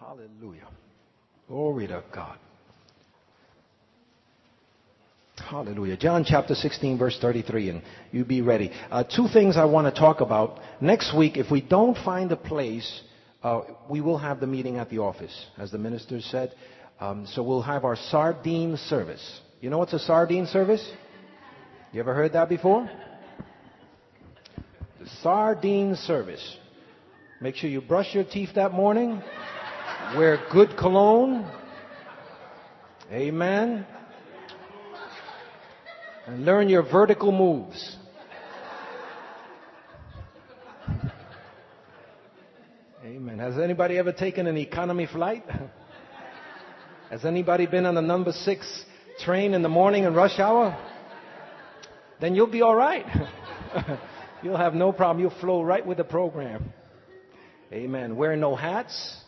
Hallelujah. Glory to God. Hallelujah. John chapter 16 verse 33 and you be ready. Uh, two things I want to talk about. Next week, if we don't find a place, uh, we will have the meeting at the office, as the minister said. Um, so we'll have our sardine service. You know what's a sardine service? You ever heard that before? The sardine service. Make sure you brush your teeth that morning. Wear good cologne. Amen. And learn your vertical moves. Amen. Has anybody ever taken an economy flight? Has anybody been on the number six train in the morning in rush hour? Then you'll be all right. you'll have no problem. You'll flow right with the program. Amen. Wear no hats.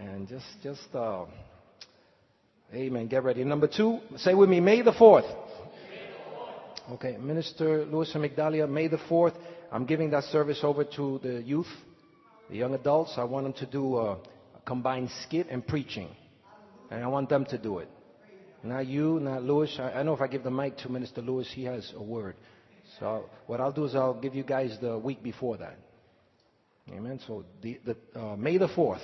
And just, just, uh, amen. Get ready. Number two, say with me, May the 4th. Okay, Minister Louis and Migdalia, May the 4th. I'm giving that service over to the youth, the young adults. I want them to do a, a combined skit and preaching. And I want them to do it. Not you, not Louis. I, I know if I give the mic to Minister Louis, he has a word. So what I'll do is I'll give you guys the week before that. Amen. So the, the uh, May the 4th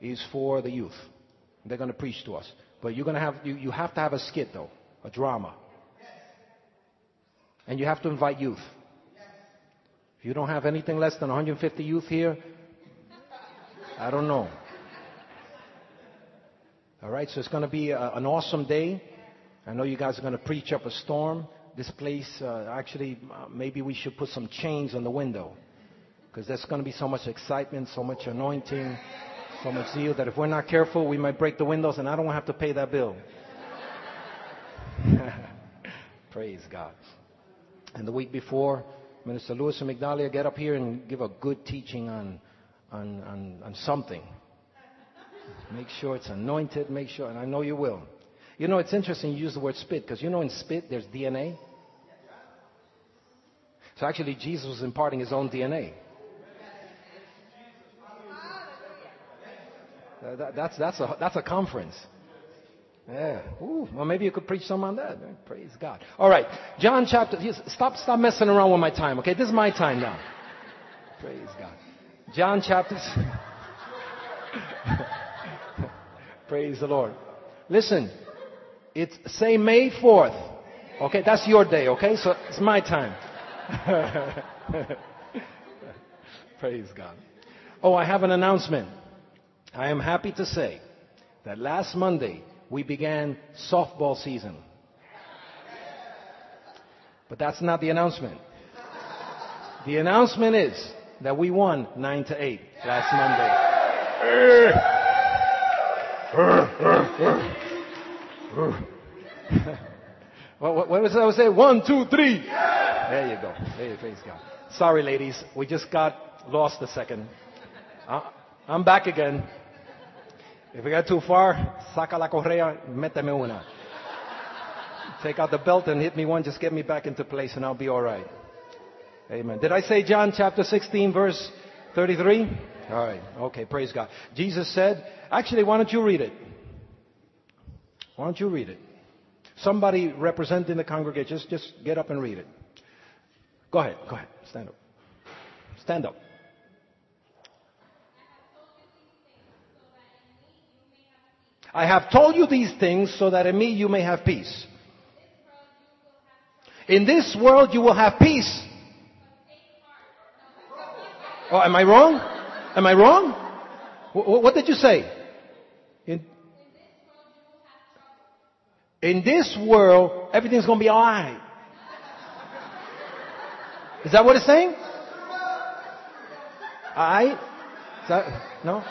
is for the youth. They're going to preach to us. But you're going to have, you, you have to have a skit though, a drama. And you have to invite youth. If you don't have anything less than 150 youth here, I don't know. All right, so it's going to be a, an awesome day. I know you guys are going to preach up a storm. This place, uh, actually, uh, maybe we should put some chains on the window because there's going to be so much excitement, so much anointing, much zeal that if we're not careful, we might break the windows and I don't have to pay that bill. Praise God. And the week before, Minister Lewis and Migdalia get up here and give a good teaching on, on, on, on something. Make sure it's anointed, make sure, and I know you will. You know, it's interesting you use the word spit because you know in spit there's DNA. So actually, Jesus was imparting his own DNA. Uh, that, that's, that's, a, that's a conference. Yeah. Ooh, well, maybe you could preach some on that. Praise God. All right. John chapter. Stop, stop messing around with my time. Okay, this is my time now. Praise God. John chapter. Praise the Lord. Listen, it's say May 4th. Okay, that's your day, okay? So it's my time. Praise God. Oh, I have an announcement. I am happy to say that last Monday we began softball season. But that's not the announcement. The announcement is that we won 9 to 8 last Monday. what, what, was I say? One, two, three. There you go. There you praise God. Sorry, ladies. We just got lost a second. Uh, I'm back again. If we got too far, saca la correa, méteme una. Take out the belt and hit me one, just get me back into place and I'll be alright. Amen. Did I say John chapter 16 verse 33? Alright. Okay, praise God. Jesus said, actually, why don't you read it? Why don't you read it? Somebody representing the congregation, just, just get up and read it. Go ahead, go ahead. Stand up. Stand up. I have told you these things so that in me you may have peace. In this world you will have peace. Oh, am I wrong? Am I wrong? What did you say? In, in this world, everything's going to be alright. Is that what it's saying? Alright? no?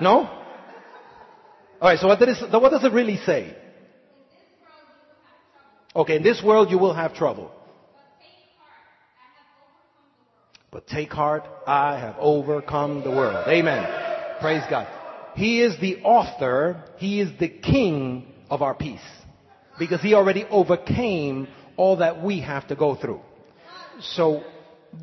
No? All right, so what, is, what does it really say? Okay, in this world you will have trouble. But take heart, I have overcome the world. Amen. Praise God. He is the author, He is the king of our peace. Because He already overcame all that we have to go through. So,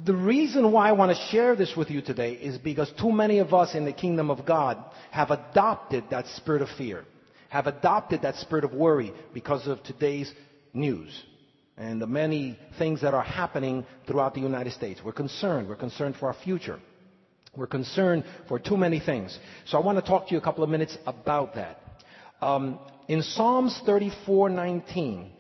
the reason why I want to share this with you today is because too many of us in the kingdom of God have adopted that spirit of fear, have adopted that spirit of worry because of today's news and the many things that are happening throughout the United States. We're concerned. We're concerned for our future. We're concerned for too many things. So I want to talk to you a couple of minutes about that. Um, in Psalms 34:19,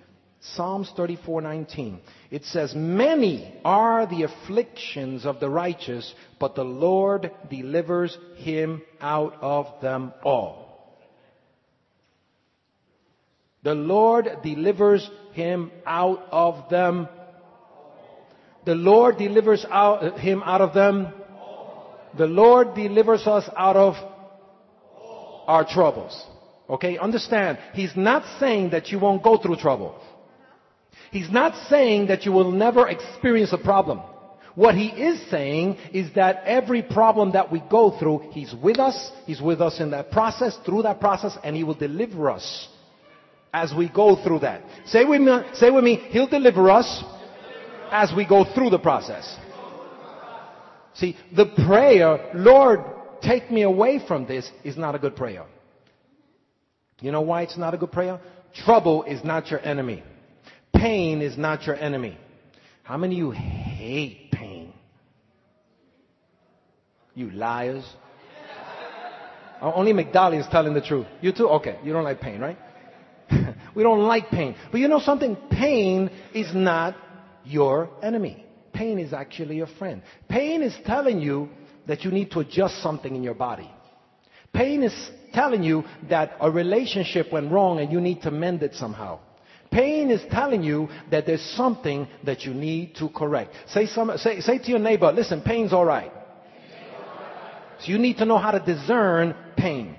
Psalms 34:19. It says, "Many are the afflictions of the righteous, but the Lord delivers him out of them all." The Lord delivers him out of them. The Lord delivers out, him out of them. The Lord delivers us out of our troubles. Okay, understand. He's not saying that you won't go through trouble. He's not saying that you will never experience a problem. What he is saying is that every problem that we go through, he's with us, he's with us in that process, through that process, and he will deliver us as we go through that. Say with me, say with me he'll deliver us as we go through the process. See, the prayer, Lord, take me away from this, is not a good prayer. You know why it's not a good prayer? Trouble is not your enemy. Pain is not your enemy. How many of you hate pain? You liars. Only McDolly is telling the truth. You too? Okay. You don't like pain, right? we don't like pain. But you know something? Pain is not your enemy. Pain is actually your friend. Pain is telling you that you need to adjust something in your body. Pain is telling you that a relationship went wrong and you need to mend it somehow. Pain is telling you that there's something that you need to correct. Say, some, say, say to your neighbor, listen, pain's alright. So you need to know how to discern pain.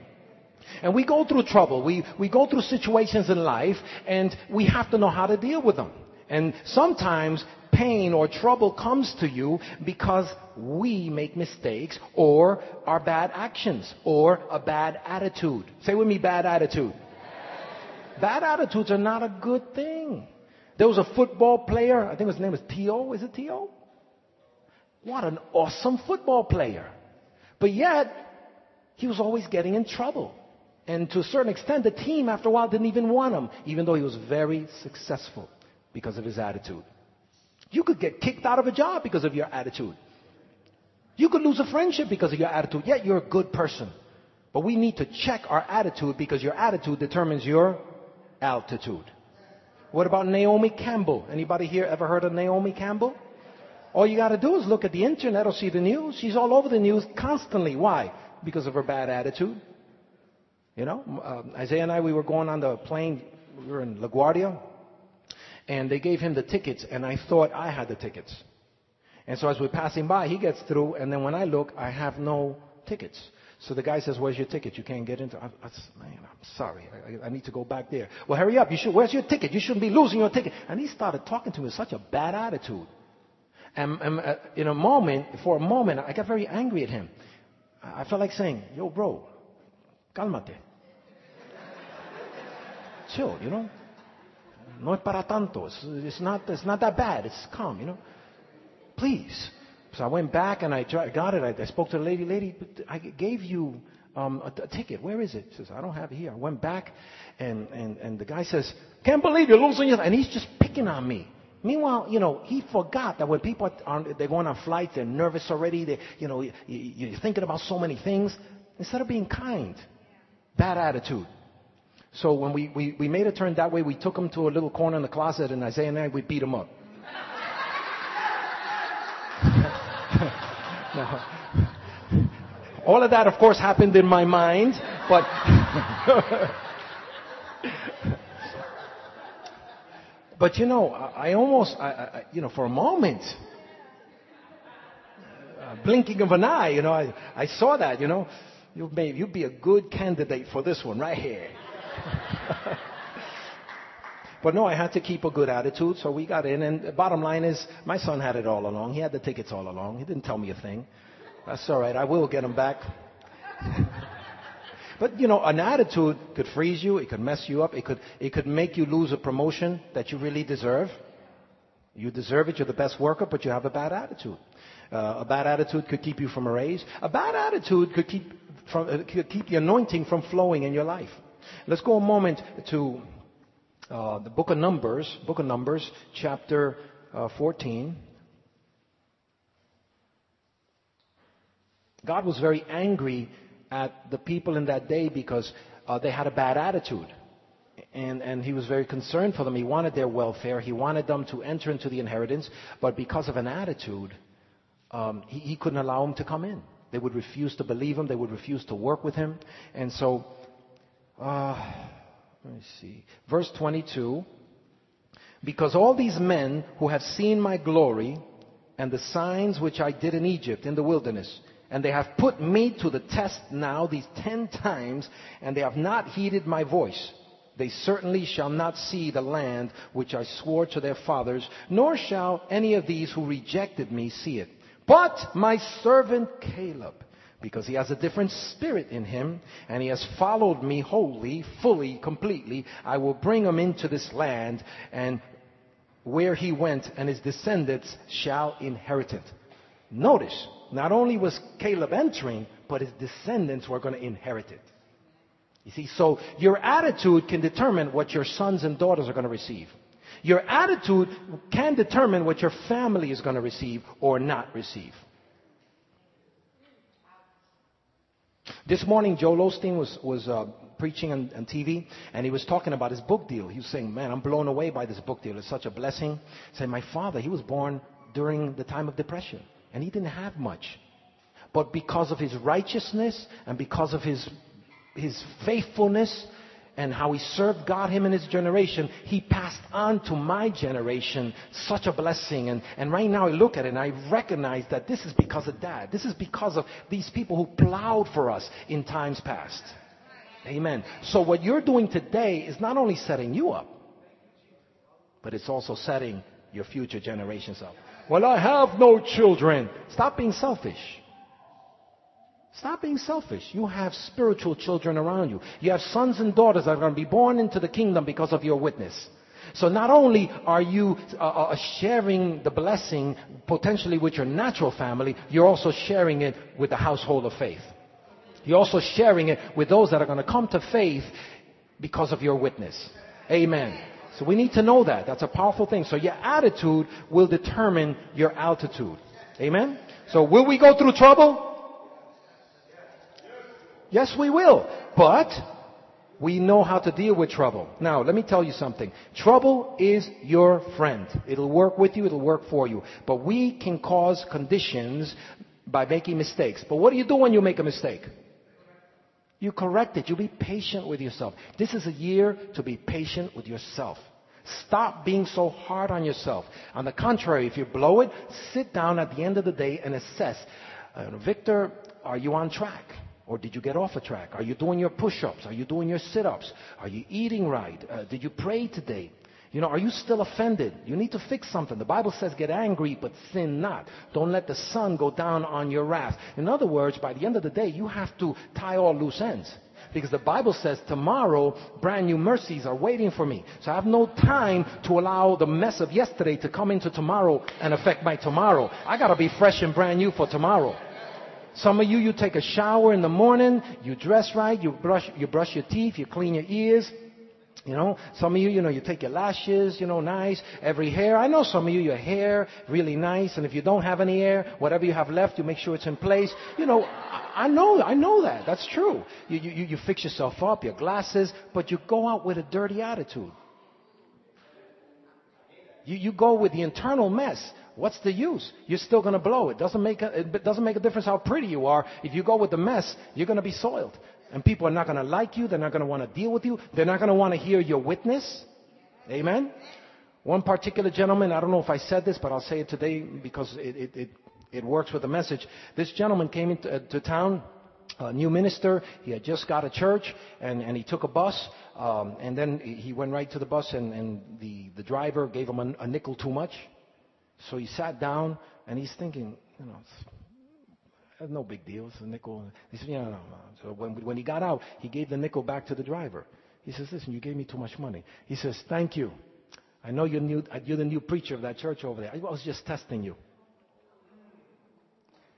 And we go through trouble. We, we go through situations in life and we have to know how to deal with them. And sometimes pain or trouble comes to you because we make mistakes or our bad actions or a bad attitude. Say with me, bad attitude. Bad attitudes are not a good thing. There was a football player, I think his name was T.O. Is it T.O.? What an awesome football player. But yet, he was always getting in trouble. And to a certain extent, the team after a while didn't even want him, even though he was very successful because of his attitude. You could get kicked out of a job because of your attitude. You could lose a friendship because of your attitude, yet you're a good person. But we need to check our attitude because your attitude determines your altitude. What about Naomi Campbell? Anybody here ever heard of Naomi Campbell? All you gotta do is look at the internet or see the news. She's all over the news constantly. Why? Because of her bad attitude. You know, um, Isaiah and I, we were going on the plane. We were in LaGuardia. And they gave him the tickets, and I thought I had the tickets. And so as we're passing by, he gets through, and then when I look, I have no tickets. So the guy says, "Where's your ticket? You can't get into." I, I said, "Man, I'm sorry. I, I, need to go back there." Well, hurry up. You should. Where's your ticket? You shouldn't be losing your ticket. And he started talking to me with such a bad attitude. And, and uh, in a moment, for a moment, I got very angry at him. I felt like saying, "Yo, bro, cálmate, chill. You know, no es para tanto. It's, it's not. It's not that bad. It's calm. You know, please." So I went back and I got it. I, I spoke to the lady. Lady, I gave you um, a, a, ticket. Where is it? She says, I don't have it here. I went back and, and, and the guy says, can't believe you're losing your... And he's just picking on me. Meanwhile, you know, he forgot that when people are they're going on flights, they're nervous already. They, you know, you, you're thinking about so many things. Instead of being kind, bad attitude. So when we, we, we made a turn that way, we took him to a little corner in the closet, and Isaiah and I, we beat him up. no. All of that, of course, happened in my mind, but. but you know, I, almost, I, I, you know, for a moment, uh, blinking of an eye, you know, I, I saw that, you know. You may, you'd be a good candidate for this one right here. But no, I had to keep a good attitude, so we got in. And the bottom line is, my son had it all along. He had the tickets all along. He didn't tell me a thing. That's all right. I will get him back. but you know, an attitude could freeze you. It could mess you up. It could, it could make you lose a promotion that you really deserve. You deserve it. You're the best worker, but you have a bad attitude. Uh, a bad attitude could keep you from a raise. A bad attitude could keep, from, uh, could keep the anointing from flowing in your life. Let's go a moment to uh, the book of Numbers, book of Numbers, chapter uh, 14. God was very angry at the people in that day because uh, they had a bad attitude. And, and he was very concerned for them. He wanted their welfare. He wanted them to enter into the inheritance. But because of an attitude, um, he, he couldn't allow them to come in. They would refuse to believe him. They would refuse to work with him. And so, uh, let me see. Verse 22. Because all these men who have seen my glory and the signs which I did in Egypt in the wilderness, and they have put me to the test now these ten times, and they have not heeded my voice. They certainly shall not see the land which I swore to their fathers, nor shall any of these who rejected me see it. But my servant Caleb, because he has a different spirit in him, and he has followed me wholly, fully, completely, I will bring him into this land, and where he went, and his descendants shall inherit it. Notice, not only was Caleb entering, but his descendants were going to inherit it. You see, so your attitude can determine what your sons and daughters are going to receive. Your attitude can determine what your family is going to receive or not receive. This morning, Joel Osteen was, was uh, preaching on, on, TV, and he was talking about his book deal. He was saying, man, I'm blown away by this book deal. It's such a blessing. He said, my father, he was born during the time of depression and he didn't have much. But because of his righteousness and because of his, his faithfulness and how he served God, him and his generation, he passed on to my generation such a blessing. And, and right now I look at it and I recognize that this is because of dad. This is because of these people who plowed for us in times past. Amen. So what you're doing today is not only setting you up, but it's also setting your future generations up. Well, I have no children. Stop being selfish. Stop being selfish. You have spiritual children around you. You have sons and daughters that are going to be born into the kingdom because of your witness. So not only are you uh, uh, sharing the blessing potentially with your natural family, you're also sharing it with the household of faith. You're also sharing it with those that are going to come to faith because of your witness. Amen. So we need to know that. That's a powerful thing. So your attitude will determine your altitude. Amen? So will we go through trouble? Yes, we will. But we know how to deal with trouble. Now, let me tell you something. Trouble is your friend. It'll work with you, it'll work for you. But we can cause conditions by making mistakes. But what do you do when you make a mistake? You correct it. You be patient with yourself. This is a year to be patient with yourself. Stop being so hard on yourself. On the contrary, if you blow it, sit down at the end of the day and assess. Uh, Victor, are you on track? Or did you get off a track? Are you doing your push-ups? Are you doing your sit-ups? Are you eating right? Uh, did you pray today? You know, are you still offended? You need to fix something. The Bible says get angry, but sin not. Don't let the sun go down on your wrath. In other words, by the end of the day, you have to tie all loose ends. Because the Bible says tomorrow brand new mercies are waiting for me. So I have no time to allow the mess of yesterday to come into tomorrow and affect my tomorrow. I gotta be fresh and brand new for tomorrow. Some of you, you take a shower in the morning, you dress right, you brush, you brush your teeth, you clean your ears, you know, some of you, you know, you take your lashes, you know, nice. Every hair. I know some of you, your hair, really nice. And if you don't have any hair, whatever you have left, you make sure it's in place. You know, I know, I know that. That's true. You, you, you fix yourself up, your glasses, but you go out with a dirty attitude. You, you go with the internal mess. What's the use? You're still going to blow. It doesn't make a, it doesn't make a difference how pretty you are. If you go with the mess, you're going to be soiled. And people are not going to like you. They're not going to want to deal with you. They're not going to want to hear your witness. Amen? One particular gentleman, I don't know if I said this, but I'll say it today because it, it, it, it works with the message. This gentleman came into uh, to town, a new minister. He had just got a church, and, and he took a bus. Um, and then he went right to the bus, and, and the, the driver gave him a, a nickel too much. So he sat down, and he's thinking, you know, it's no big deal. It's a nickel. He said, yeah, no, no. So when, when he got out, he gave the nickel back to the driver. He says, listen, you gave me too much money. He says, thank you. I know you're, new, you're the new preacher of that church over there. I was just testing you.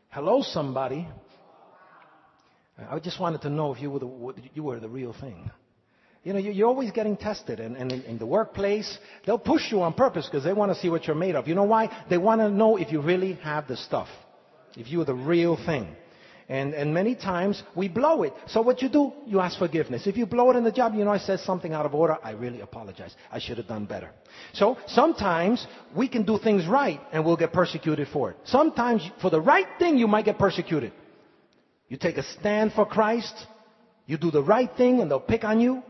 Hello, somebody. I just wanted to know if you were the, you were the real thing. You know, you're always getting tested. And, and in the workplace, they'll push you on purpose because they want to see what you're made of. You know why? They want to know if you really have the stuff. If you're the real thing. And, and many times we blow it. So what you do, you ask forgiveness. If you blow it in the job, you know I said something out of order, I really apologize. I should have done better. So sometimes we can do things right and we'll get persecuted for it. Sometimes for the right thing, you might get persecuted. You take a stand for Christ, you do the right thing and they'll pick on you.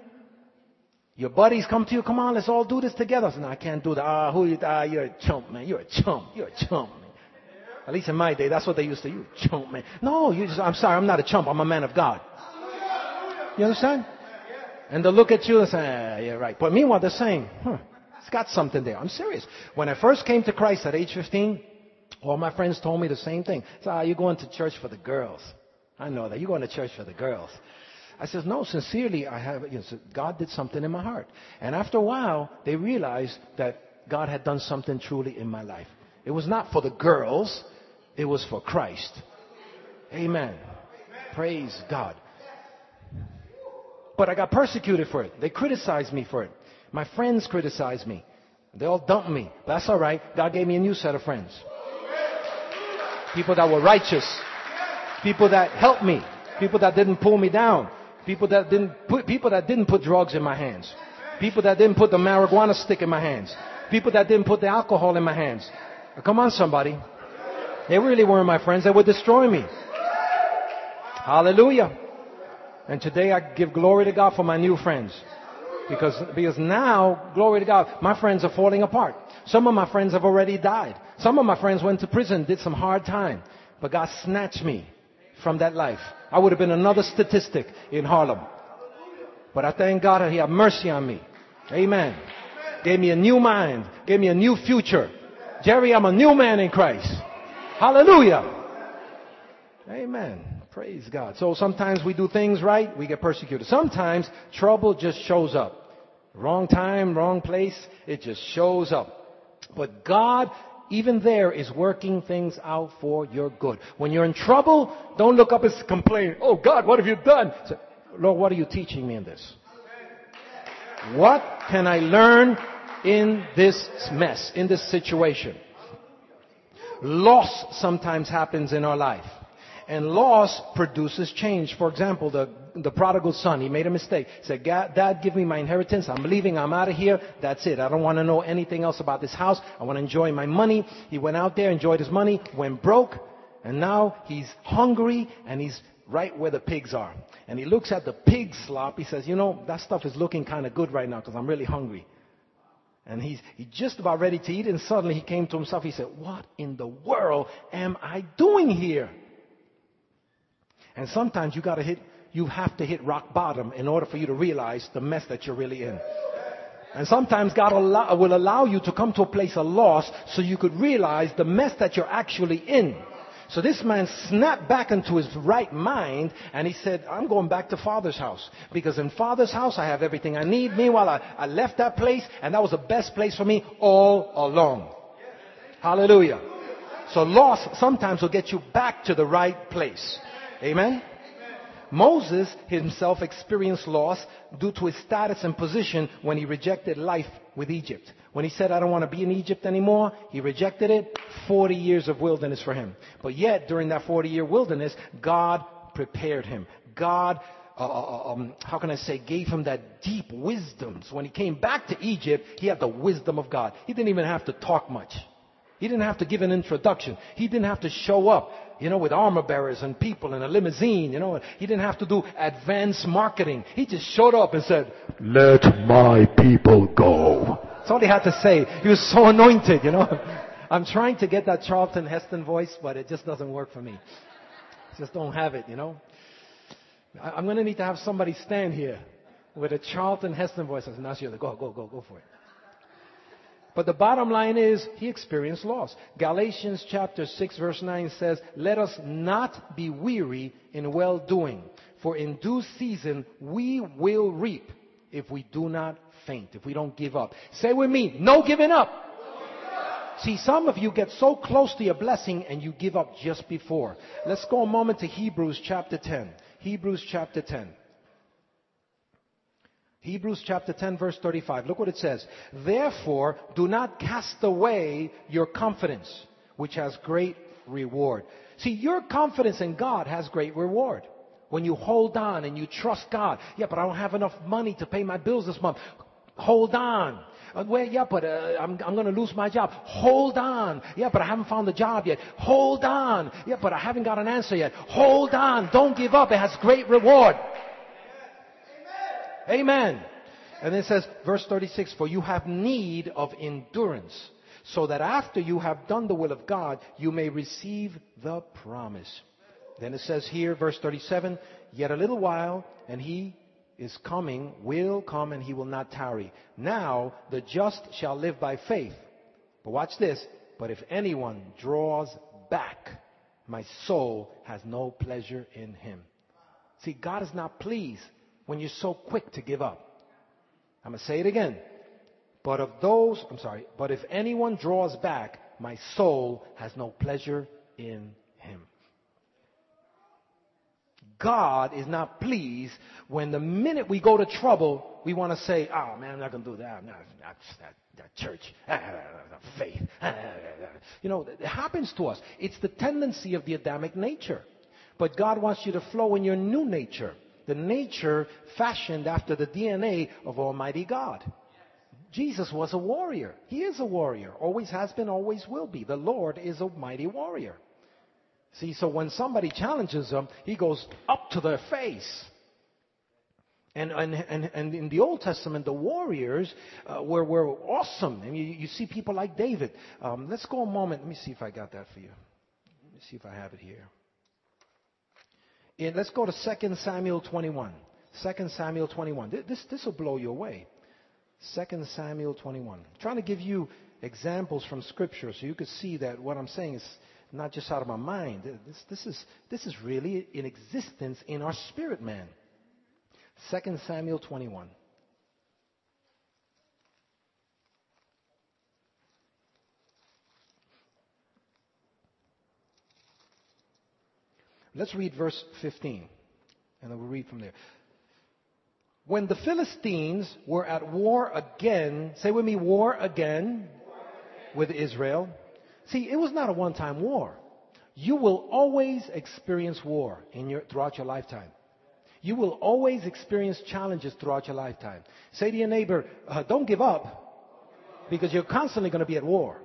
Your buddies come to you, come on, let's all do this together. So, no, I can't do that. Ah, who you, ah, you're a chump, man. You're a chump. You're a chump. Man. At least in my day, that's what they used to. You chump, man. No, you just, I'm sorry, I'm not a chump. I'm a man of God. You understand? And they'll look at you and say, ah, yeah, right. But meanwhile, they're saying, huh, it's got something there. I'm serious. When I first came to Christ at age 15, all my friends told me the same thing. So, ah, you're going to church for the girls. I know that. You're going to church for the girls. I says, no, sincerely, I have, you know, God did something in my heart. And after a while, they realized that God had done something truly in my life. It was not for the girls. It was for Christ. Amen. Praise God. But I got persecuted for it. They criticized me for it. My friends criticized me. They all dumped me. But That's alright. God gave me a new set of friends. People that were righteous. People that helped me. People that didn't pull me down. People that didn't put, people that didn't put drugs in my hands. People that didn't put the marijuana stick in my hands. People that didn't put the alcohol in my hands. Come on somebody. They really weren't my friends. They would destroy me. Hallelujah. And today I give glory to God for my new friends. Because, because now, glory to God, my friends are falling apart. Some of my friends have already died. Some of my friends went to prison, did some hard time. But God snatched me from that life. I would have been another statistic in Harlem. But I thank God that He had mercy on me. Amen. Gave me a new mind. Gave me a new future. Jerry, I'm a new man in Christ. Hallelujah. Amen. Praise God. So sometimes we do things right, we get persecuted. Sometimes trouble just shows up. Wrong time, wrong place, it just shows up. But God, even there, is working things out for your good. When you're in trouble, don't look up and complain, oh God, what have you done? Say, Lord, what are you teaching me in this? What can I learn in this mess, in this situation? Loss sometimes happens in our life. And loss produces change. For example, the, the prodigal son, he made a mistake. He said, Dad, give me my inheritance. I'm leaving. I'm out of here. That's it. I don't want to know anything else about this house. I want to enjoy my money. He went out there, enjoyed his money, went broke, and now he's hungry and he's right where the pigs are. And he looks at the pig slop. He says, you know, that stuff is looking kind of good right now because I'm really hungry. And he's, he's just about ready to eat, and suddenly he came to himself. He said, What in the world am I doing here? And sometimes you gotta hit, you have to hit rock bottom in order for you to realize the mess that you're really in. And sometimes God will allow you to come to a place of loss so you could realize the mess that you're actually in. So this man snapped back into his right mind and he said, I'm going back to father's house because in father's house I have everything I need. Meanwhile, I, I left that place and that was the best place for me all along. Hallelujah. So loss sometimes will get you back to the right place. Amen. Moses himself experienced loss due to his status and position when he rejected life with Egypt. When he said, I don't want to be in Egypt anymore, he rejected it. 40 years of wilderness for him. But yet, during that 40 year wilderness, God prepared him. God uh, uh, uh, um, how can I say, gave him that deep wisdom. So when he came back to Egypt, he had the wisdom of God. He didn't even have to talk much. He didn't have to give an introduction. He didn't have to show up, you know, with armor bearers and people in a limousine, you know. He didn't have to do advanced marketing. He just showed up and said, let my people go. That's all he had to say. He was so anointed, you know. I'm trying to get that Charlton Heston voice, but it just doesn't work for me. Just don't have it, you know. I'm going to need to have somebody stand here with a Charlton Heston voice and say, Nasir, go, go, go, go for it. But the bottom line is, he experienced loss. Galatians chapter 6 verse 9 says, Let us not be weary in well doing, for in due season we will reap if we do not faint, if we don't give up. Say with me, no giving up. See, some of you get so close to your blessing and you give up just before. Let's go a moment to Hebrews chapter 10. Hebrews chapter 10. Hebrews chapter 10 verse 35. Look what it says. Therefore, do not cast away your confidence, which has great reward. See, your confidence in God has great reward. When you hold on and you trust God. Yeah, but I don't have enough money to pay my bills this month. Hold on. Uh, well, yeah, but uh, I'm, I'm going to lose my job. Hold on. Yeah, but I haven't found a job yet. Hold on. Yeah, but I haven't got an answer yet. Hold on. Don't give up. It has great reward. Amen. And it says, verse 36, for you have need of endurance, so that after you have done the will of God, you may receive the promise. Then it says here, verse 37, yet a little while, and he is coming, will come, and he will not tarry. Now the just shall live by faith. But watch this. But if anyone draws back, my soul has no pleasure in him. See, God is not pleased when you're so quick to give up. I'm going to say it again. But of those, I'm sorry, but if anyone draws back, my soul has no pleasure in him. God is not pleased when the minute we go to trouble, we want to say, oh man, I'm not going to do that. Not, not that, that church, faith. You know, it happens to us. It's the tendency of the Adamic nature. But God wants you to flow in your new nature. The nature fashioned after the DNA of Almighty God. Jesus was a warrior. He is a warrior. Always has been, always will be. The Lord is a mighty warrior. See, so when somebody challenges him, he goes up to their face. And, and, and, and in the Old Testament, the warriors uh, were, were awesome. I mean, you, you see people like David. Um, let's go a moment. Let me see if I got that for you. Let me see if I have it here. Let's go to 2 Samuel 21. 2 Samuel 21. This, this will blow you away. 2 Samuel 21. I'm trying to give you examples from Scripture so you could see that what I'm saying is not just out of my mind. This, this, is, this is really in existence in our spirit man. 2 Samuel 21. Let's read verse 15, and then we'll read from there. When the Philistines were at war again, say with me, war again, with Israel, See, it was not a one-time war. You will always experience war in your, throughout your lifetime. You will always experience challenges throughout your lifetime. Say to your neighbor, uh, don't give up because you're constantly going to be at war.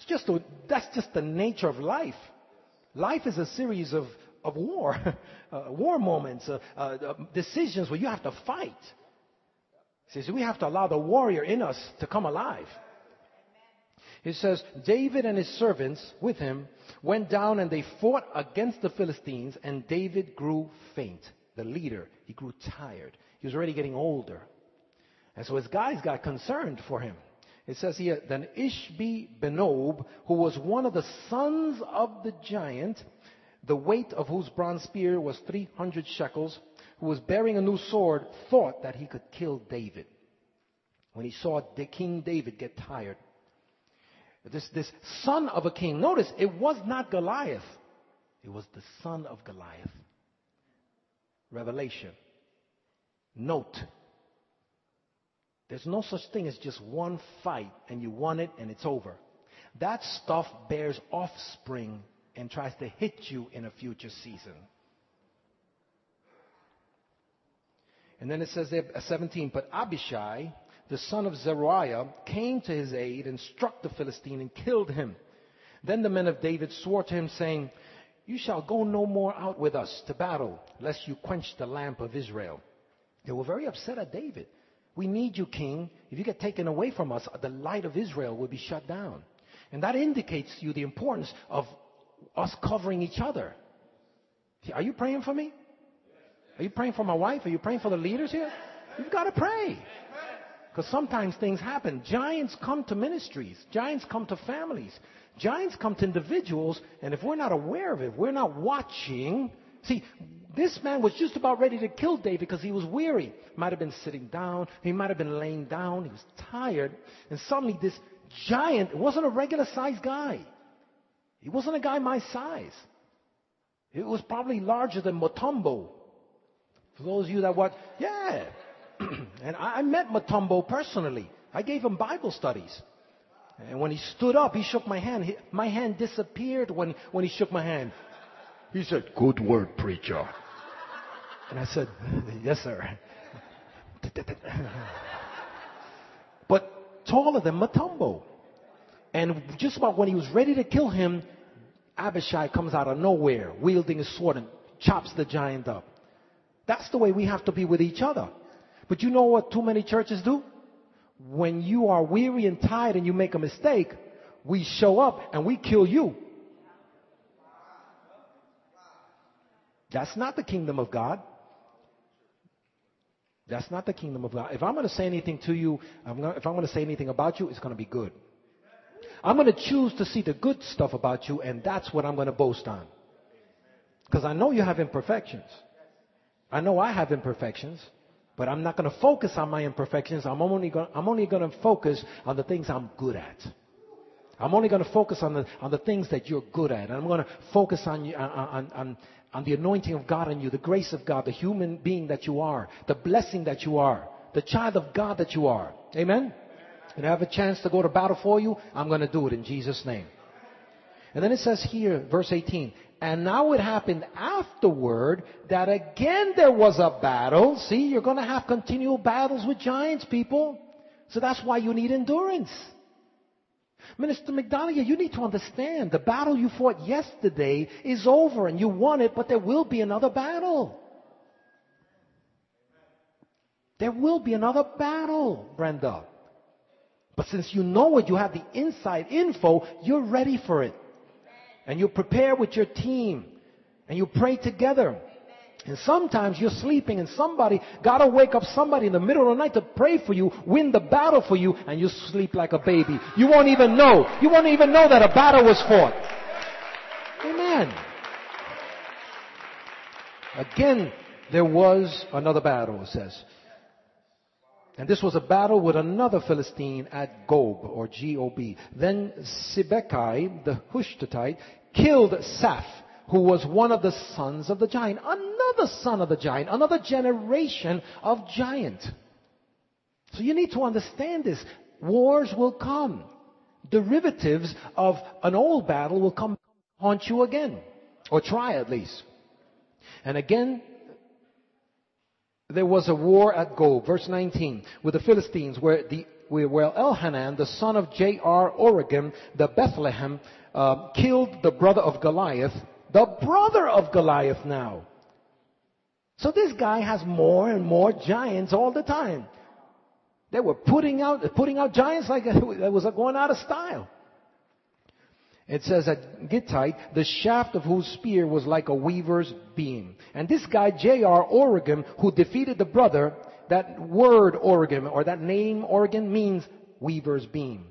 It's just a, that's just the nature of life. Life is a series of, of war, uh, war moments, uh, uh, decisions where you have to fight. See, so we have to allow the warrior in us to come alive. It says, David and his servants with him went down and they fought against the Philistines, and David grew faint. The leader, he grew tired. He was already getting older. And so his guys got concerned for him. It says here, then Ishbi Benob, who was one of the sons of the giant, the weight of whose bronze spear was 300 shekels, who was bearing a new sword, thought that he could kill David. When he saw King David get tired, this, this son of a king. Notice, it was not Goliath. It was the son of Goliath. Revelation. Note. There's no such thing as just one fight and you won it and it's over. That stuff bears offspring and tries to hit you in a future season. And then it says there, uh, 17, but Abishai, the son of Zeruiah, came to his aid and struck the Philistine and killed him. Then the men of David swore to him, saying, You shall go no more out with us to battle, lest you quench the lamp of Israel. They were very upset at David. We need you, king. If you get taken away from us, the light of Israel will be shut down. And that indicates to you the importance of us covering each other. Are you praying for me? Are you praying for my wife? Are you praying for the leaders here? You've got to pray. Because sometimes things happen. Giants come to ministries. Giants come to families. Giants come to individuals. And if we're not aware of it, we're not watching. See, this man was just about ready to kill David because he was weary. Might have been sitting down. He might have been laying down. He was tired. And suddenly this giant, it wasn't a regular sized guy. He wasn't a guy my size. It was probably larger than Mutombo. For those of you that watch, yeah. and I met Mutombo personally. I gave him Bible studies. And when he stood up, he shook my hand. He, my hand disappeared when, when he shook my hand. He said, Good word, preacher. And I said, Yes, sir. but taller than Mutombo. And just about when he was ready to kill him, Abishai comes out of nowhere, wielding a sword and chops the giant up. That's the way we have to be with each other. But you know what too many churches do? When you are weary and tired and you make a mistake, we show up and we kill you. That's not the kingdom of God. That's not the kingdom of God. If I'm going to say anything to you, I'm gonna, if I'm going to say anything about you, it's going to be good. I'm going to choose to see the good stuff about you, and that's what I'm going to boast on. Because I know you have imperfections. I know I have imperfections, but I'm not going to focus on my imperfections. I'm only going, to focus on the things I'm good at. I'm only going to focus on the, on the things that you're good at. And I'm going to focus on, on, on, on the anointing of God in you, the grace of God, the human being that you are, the blessing that you are, the child of God that you are. Amen? And I have a chance to go to battle for you, I'm going to do it in Jesus' name. And then it says here, verse 18, and now it happened afterward that again there was a battle. See, you're going to have continual battles with giants, people. So that's why you need endurance. Minister McDonough, you need to understand the battle you fought yesterday is over and you won it, but there will be another battle. There will be another battle, Brenda. But since you know it, you have the inside info, you're ready for it. And you prepare with your team. And you pray together. And sometimes you're sleeping and somebody gotta wake up somebody in the middle of the night to pray for you, win the battle for you, and you sleep like a baby. You won't even know. You won't even know that a battle was fought. Amen. Again, there was another battle, it says. And this was a battle with another Philistine at Gob, or G-O-B. Then Sibbecai, the Hushathite, killed Saph, who was one of the sons of the giant. Another son of the giant. Another generation of giant. So you need to understand this. Wars will come. Derivatives of an old battle will come haunt you again. Or try at least. And again, there was a war at Gob, verse 19, with the Philistines, where the where Elhanan, the son of Jaare-Oregim, the Bethlehem, uh, killed the brother of Goliath, the brother of Goliath now. So this guy has more and more giants all the time. They were putting out, putting out giants like it was going out of style. It says that Gittite, the shaft of whose spear was like a weaver's beam. And this guy, J.R. Oregon, who defeated the brother, that word Oregon, or that name Oregon, means weaver's beam.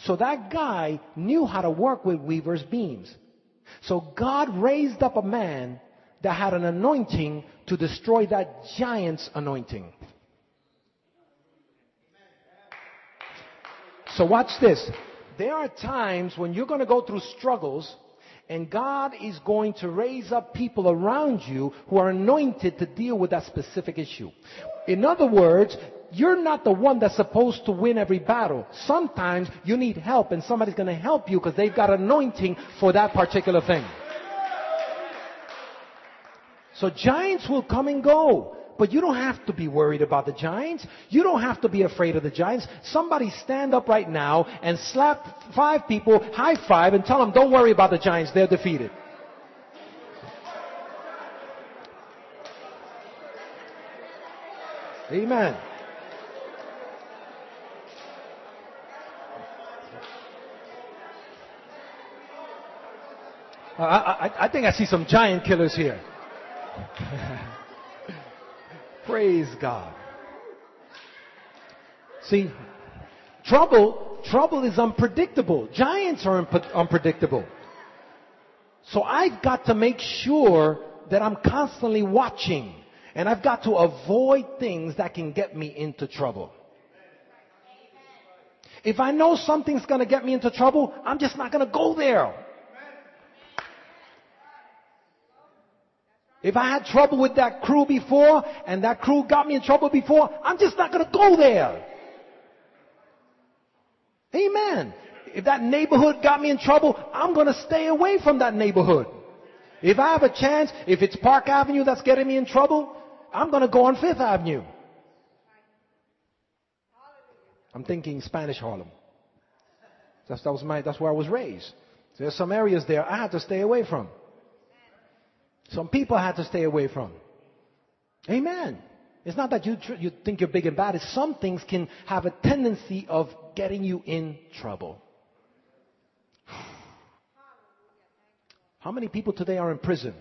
So that guy knew how to work with weaver's beams. So God raised up a man that had an anointing to destroy that giant's anointing. So watch this there are times when you're going to go through struggles and God is going to raise up people around you who are anointed to deal with that specific issue. In other words, you're not the one that's supposed to win every battle. Sometimes you need help and somebody's going to help you because they've got anointing for that particular thing. So giants will come and go. But you don't have to be worried about the Giants. You don't have to be afraid of the Giants. Somebody stand up right now and slap five people, high five, and tell them, don't worry about the Giants. They're defeated. Amen. I, I, I think I see some giant killers here. Praise God. See, trouble, trouble is unpredictable. Giants are unpredictable. So I've got to make sure that I'm constantly watching. And I've got to avoid things that can get me into trouble. If I know something's gonna get me into trouble, I'm just not gonna go there. If I had trouble with that crew before and that crew got me in trouble before, I'm just not gonna go there. Amen. If that neighborhood got me in trouble, I'm gonna stay away from that neighborhood. If I have a chance, if it's Park Avenue that's getting me in trouble, I'm gonna go on Fifth Avenue. I'm thinking Spanish Harlem. That's, that was my, that's where I was raised. There's some areas there I had to stay away from. Some people had to stay away from. Amen. It's not that you, tr- you think you're big and bad. It's some things can have a tendency of getting you in trouble. How many people today are in prison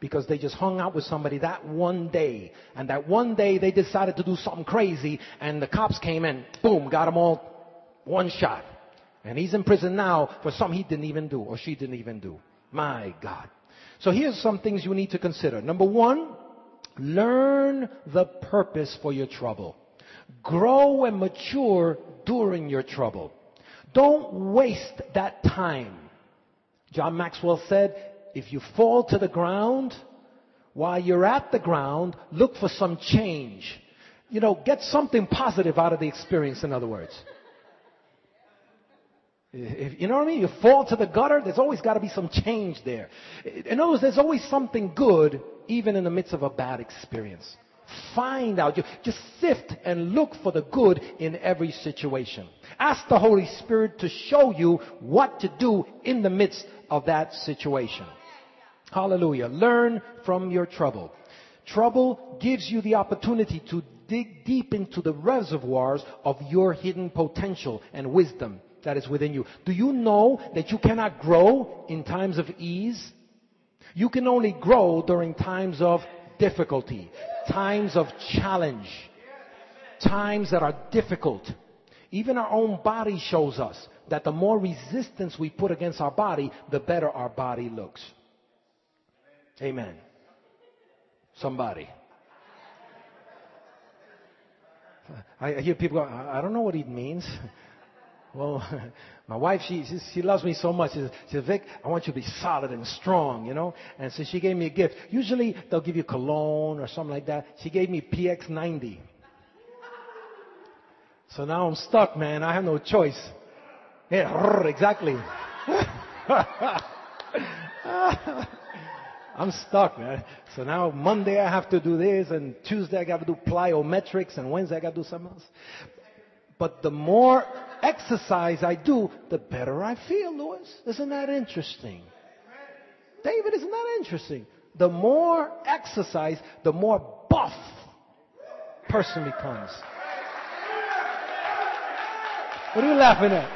because they just hung out with somebody that one day and that one day they decided to do something crazy and the cops came and boom, got them all one shot. And he's in prison now for something he didn't even do or she didn't even do. My God. So here's some things you need to consider. Number one, learn the purpose for your trouble. Grow and mature during your trouble. Don't waste that time. John Maxwell said, if you fall to the ground, while you're at the ground, look for some change. You know, get something positive out of the experience, in other words. If, you know what I mean? You fall to the gutter, there's always got to be some change there. In other words, there's always something good, even in the midst of a bad experience. Find out. Just sift and look for the good in every situation. Ask the Holy Spirit to show you what to do in the midst of that situation. Hallelujah. Learn from your trouble. Trouble gives you the opportunity to dig deep into the reservoirs of your hidden potential and wisdom that is within you. Do you know that you cannot grow in times of ease? You can only grow during times of difficulty, times of challenge, times that are difficult. Even our own body shows us that the more resistance we put against our body, the better our body looks. Amen. Somebody. I hear people go, I don't know what it means. Well, my wife, she, she, she loves me so much. She says, she says, Vic, I want you to be solid and strong, you know? And so she gave me a gift. Usually they'll give you cologne or something like that. She gave me PX90. So now I'm stuck, man. I have no choice. Yeah, exactly. I'm stuck, man. So now Monday I have to do this, and Tuesday I got to do plyometrics, and Wednesday I got to do something else. But the more exercise I do, the better I feel, Louis. Isn't that interesting? David, isn't that interesting? The more exercise, the more buff person becomes. What are you laughing at?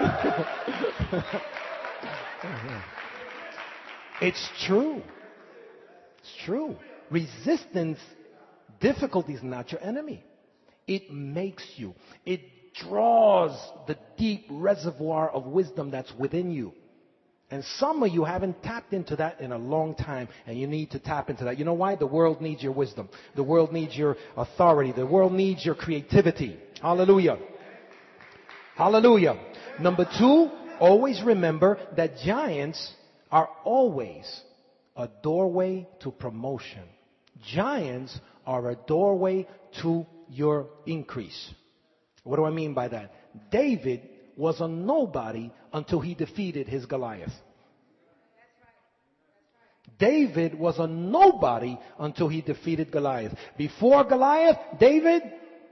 it's true. It's true. Resistance, difficulty is not your enemy. It makes you. It draws the deep reservoir of wisdom that's within you. And some of you haven't tapped into that in a long time, and you need to tap into that. You know why? The world needs your wisdom. The world needs your authority. The world needs your creativity. Hallelujah. Hallelujah. Number two, always remember that giants are always a doorway to promotion. Giants are a doorway to your increase. What do I mean by that? David was a nobody until he defeated his Goliath. David was a nobody until he defeated Goliath. Before Goliath, David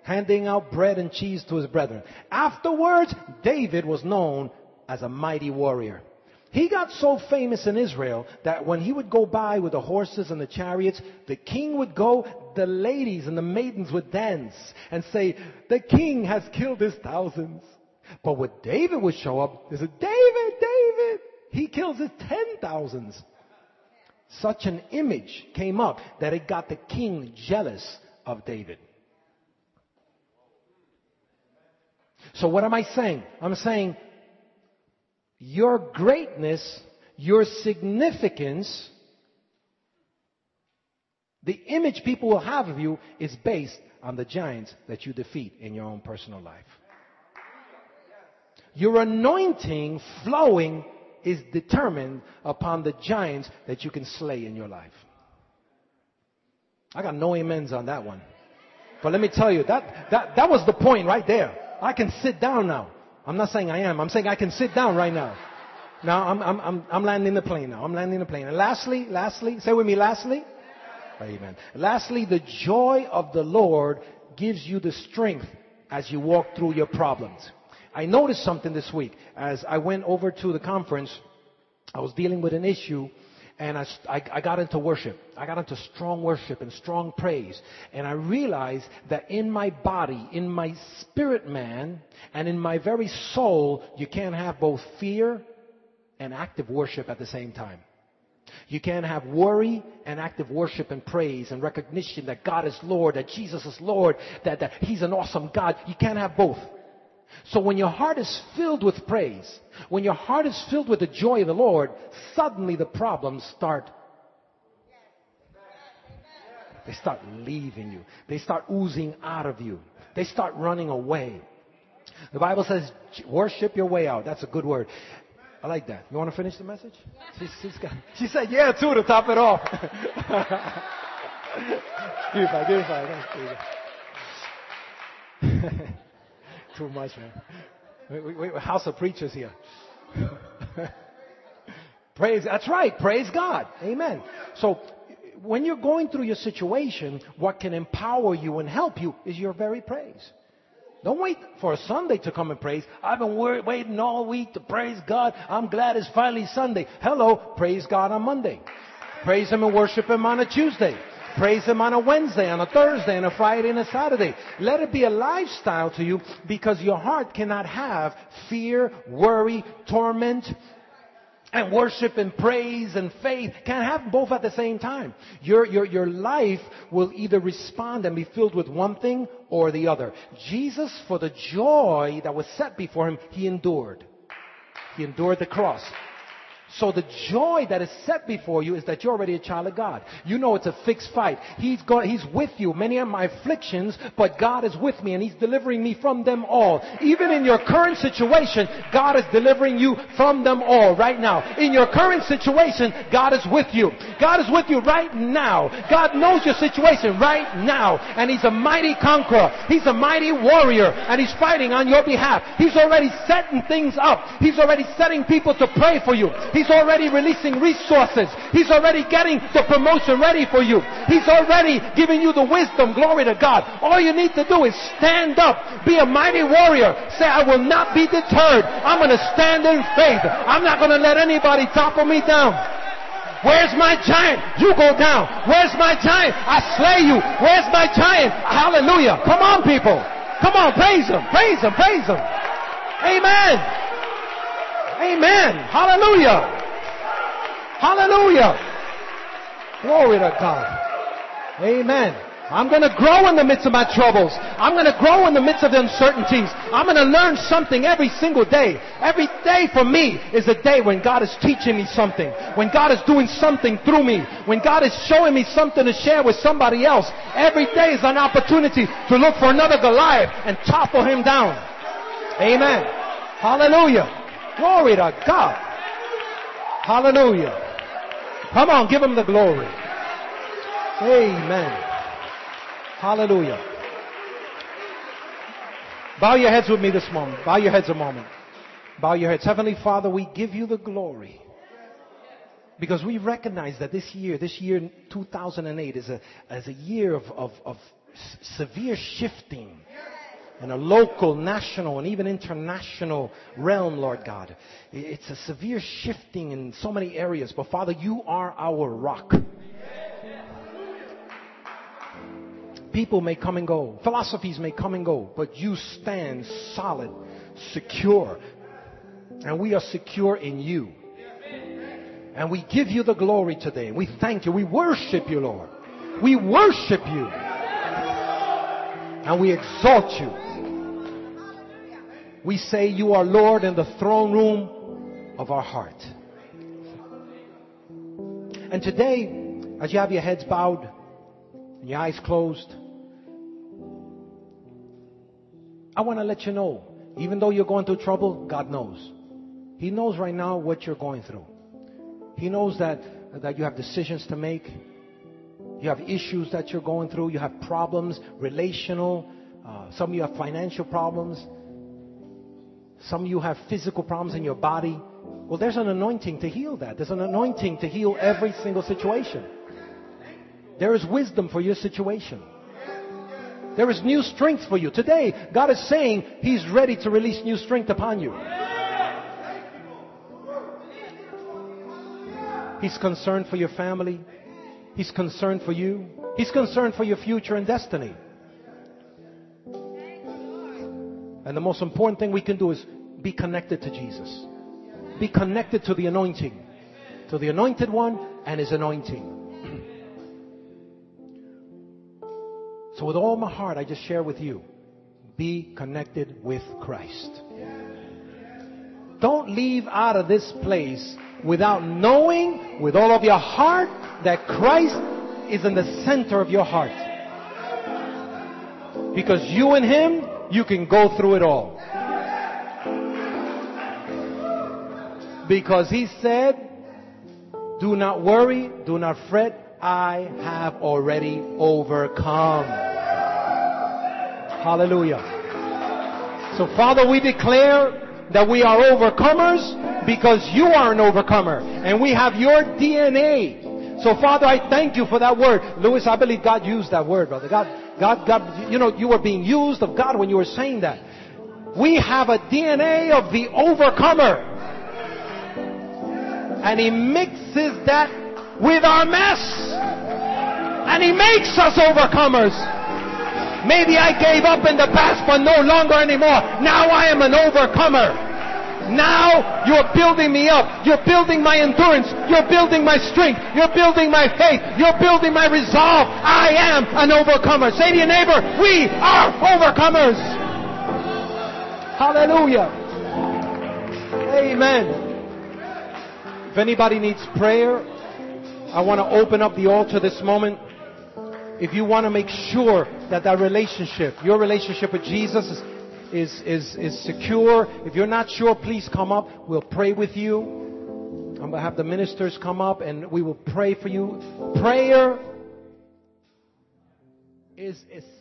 handing out bread and cheese to his brethren. Afterwards, David was known as a mighty warrior. He got so famous in Israel that when he would go by with the horses and the chariots, the king would go, the ladies and the maidens would dance and say, the king has killed his thousands. But when David would show up, they said, David, David, he kills his ten thousands. Such an image came up that it got the king jealous of David. So what am I saying? I'm saying your greatness, your significance The image people will have of you is based on the giants that you defeat in your own personal life. Your anointing flowing is determined upon the giants that you can slay in your life. I got no amens on that one. But let me tell you, that, that, that was the point right there. I can sit down now. I'm not saying I am. I'm saying I can sit down right now. Now I'm, I'm, I'm, I'm landing the plane now. I'm landing the plane. And lastly, lastly, say with me, lastly. Amen. Lastly, the joy of the Lord gives you the strength as you walk through your problems. I noticed something this week as I went over to the conference. I was dealing with an issue and I, I, I, got into worship. I got into strong worship and strong praise. And I realized that in my body, in my spirit man, and in my very soul, you can't have both fear and active worship at the same time. You can't have worry and active worship and praise and recognition that God is Lord, that Jesus is Lord, that, that He's an awesome God. You can't have both. So when your heart is filled with praise, when your heart is filled with the joy of the Lord, suddenly the problems start. They start leaving you. They start oozing out of you. They start running away. The Bible says, worship your way out. That's a good word. I like that. You want to finish the message? She's, she's got, she said, yeah, too, to top it off. give it five, give it five. Too much, man. We, we, we, house of preachers here. praise, that's right. Praise God. Amen. So, when you're going through your situation, what can empower you and help you is your very praise. Don't wait for a Sunday to come and praise. I've been waiting all week to praise God. I'm glad it's finally Sunday. Hello, praise God on Monday. Praise Him and worship Him on a Tuesday. Praise Him on a Wednesday, on a Thursday, on a Friday, and a Saturday. Let it be a lifestyle to you because your heart cannot have fear, worry, torment, and worship and praise and faith can't have both at the same time. Your, your, your life will either respond and be filled with one thing or the other. Jesus, for the joy that was set before him, he endured. He endured the cross. So the joy that is set before you is that you're already a child of God. You know it's a fixed fight. He's going, He's with you. Many are my afflictions, but God is with me and He's delivering me from them all. Even in your current situation, God is delivering you from them all right now. In your current situation, God is with you. God is with you right now. God knows your situation right now. And He's a mighty conqueror. He's a mighty warrior and He's fighting on your behalf. He's already setting things up. He's already setting people to pray for you. He's already releasing resources. He's already getting the promotion ready for you. He's already giving you the wisdom. Glory to God. All you need to do is stand up. Be a mighty warrior. Say, I will not be deterred. I'm going to stand in faith. I'm not going to let anybody topple me down. Where's my giant? You go down. Where's my giant? I slay you. Where's my giant? Hallelujah. Come on, people. Come on, praise him. Praise him. Praise him. Amen. Amen. Hallelujah. Hallelujah. Glory to God. Amen. I'm going to grow in the midst of my troubles. I'm going to grow in the midst of the uncertainties. I'm going to learn something every single day. Every day for me is a day when God is teaching me something. When God is doing something through me. When God is showing me something to share with somebody else. Every day is an opportunity to look for another Goliath and topple him down. Amen. Hallelujah. Glory to God. Hallelujah. Come on, give him the glory. Amen. Hallelujah. Bow your heads with me this moment. Bow your heads a moment. Bow your heads. Heavenly Father, we give you the glory. Because we recognize that this year, this year 2008 is a, is a year of, of, of severe shifting in a local, national, and even international realm, Lord God. It's a severe shifting in so many areas, but Father, you are our rock. People may come and go, philosophies may come and go, but you stand solid, secure, and we are secure in you. And we give you the glory today. We thank you. We worship you, Lord. We worship you. And we exalt you. We say you are Lord in the throne room of our heart. And today, as you have your heads bowed and your eyes closed, I want to let you know, even though you're going through trouble, God knows. He knows right now what you're going through. He knows that, that you have decisions to make. You have issues that you're going through. You have problems, relational. Uh, some of you have financial problems. Some of you have physical problems in your body. Well, there's an anointing to heal that. There's an anointing to heal every single situation. There is wisdom for your situation. There is new strength for you. Today, God is saying He's ready to release new strength upon you. He's concerned for your family. He's concerned for you. He's concerned for your future and destiny. And the most important thing we can do is be connected to Jesus. Be connected to the anointing, to the anointed one and his anointing. So, with all my heart, I just share with you be connected with Christ. Don't leave out of this place without knowing with all of your heart that Christ is in the center of your heart. Because you and Him, you can go through it all. Because He said, do not worry, do not fret, I have already overcome. Hallelujah. So Father, we declare that we are overcomers because you are an overcomer and we have your DNA. So Father, I thank you for that word. Lewis, I believe God used that word, brother. God, God, God, you know, you were being used of God when you were saying that. We have a DNA of the overcomer. And he mixes that with our mess. And He makes us overcomers. Maybe I gave up in the past, but no longer anymore. Now I am an overcomer. Now you're building me up. You're building my endurance. You're building my strength. You're building my faith. You're building my resolve. I am an overcomer. Say to your neighbor, we are overcomers. Hallelujah. Amen. If anybody needs prayer, I want to open up the altar this moment. If you want to make sure that that relationship, your relationship with Jesus is, is, is, is secure, if you're not sure, please come up. We'll pray with you. I'm going to have the ministers come up and we will pray for you. Prayer is essential.